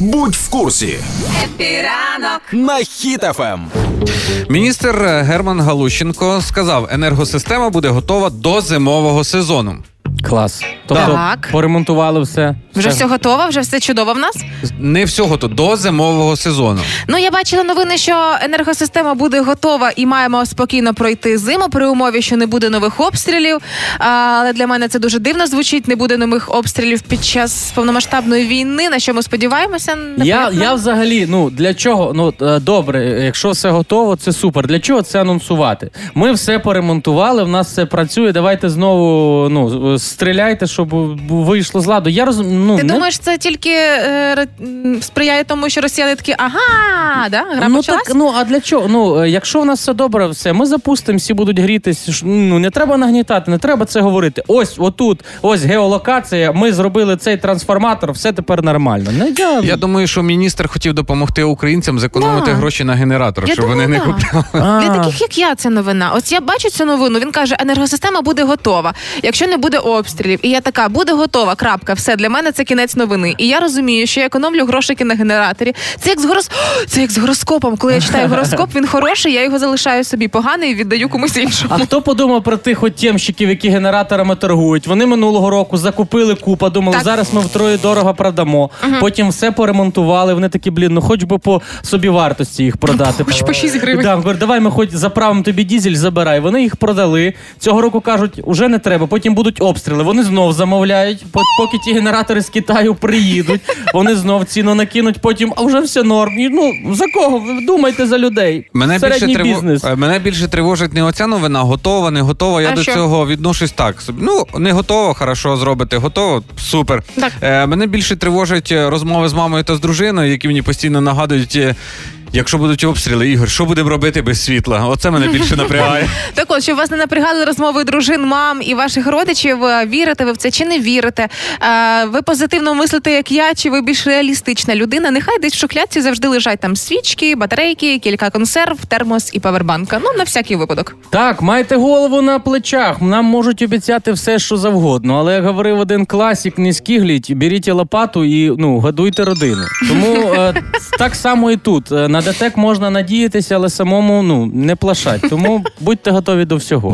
Будь в курсі Happy ранок. на Хіт FM. Міністр Герман Галущенко сказав, енергосистема буде готова до зимового сезону. Клас. Тобто Так. поремонтували все. Вже все готово, вже все чудово в нас. Не всього то до зимового сезону. Ну я бачила новини, що енергосистема буде готова і маємо спокійно пройти зиму при умові, що не буде нових обстрілів. А, Але для мене це дуже дивно звучить. Не буде нових обстрілів під час повномасштабної війни. На що ми сподіваємося? Я, я взагалі, ну для чого? Ну е, добре, якщо все готово, це супер. Для чого це анонсувати? Ми все поремонтували, в нас все працює. Давайте знову ну стріляйте, щоб вийшло з ладу. Я розум, ну Ти не- думаєш, це тільки е, сприяє тому, що росіяни такі ага, да? гра ну почалась? так, ну а для чого? Ну е, якщо в нас все добре, все ми запустимо, всі будуть грітись. Ну не треба нагнітати, не треба це говорити. Ось отут, ось геолокація. Ми зробили цей трансформатор, все тепер нормально. Не я, Я думаю, що міністр хотів допомогти українцям зекономити Да. гроші на генератор, Я щоб думаю, вони не да. купляли. Для таких, як я, це новина. Ось я бачу цю новину. Він каже, енергосистема буде готова, якщо не буде обстрілів. І я така, буде готова. Крапка, все для мене це кінець новини. І я розумію, що я економлю грошики на генераторі. Це як з горос... О, це як з гороскопом. Коли я читаю гороскоп, він хороший, я його залишаю собі поганий і віддаю комусь іншому. А хто подумав про тих от тємщиків, які генераторами торгують? Вони минулого року закупили купа, думали, Так. зараз ми втроє дорого продамо. Потім все поремонтували. Вони такі, блін, ну хоч би по собі вартості їх продати. Хоч по 6 гривень. Да, говорю, давай ми хоч заправимо тобі дізель, забирай. Вони їх продали. Цього року кажуть, уже не треба. Потім будуть обстріли. Вони знов замовляють. Поки ті генератори з Китаю приїдуть, вони знов ціну накинуть. Потім, а вже все норм. Ну за кого? Ви думайте за людей. Мене більше, триво... бізнес. е, мене більше тривожить не оця новина, готова, не готова. Я А до що? цього відношусь так. Ну, не готова, хорошо зробити, готово, супер. Так. Е, мене більше тривожать е, розмови з мамою та з дружиною, які мені постійно нагадують. Якщо будуть обстріли, Ігор, що будемо робити без світла? Оце мене більше напрягає. Так от, щоб вас не напрягали розмови дружин, мам і ваших родичів, е, вірите ви в це чи не вірите? Е, Ви позитивно мислите, як я, чи ви більш реалістична людина? Нехай десь в шухлядці завжди лежать там свічки, батарейки, кілька консерв, термос і павербанка. Ну, на всякий випадок. Так, майте голову на плечах. Нам можуть обіцяти все, що завгодно. Але як говорив один класік, не скигліть, беріть лопату і ну годуйте родину. Тому е, так само і тут. Е, На ДТЕК можна надіятися, але самому ну не плашать. Тому будьте готові до всього.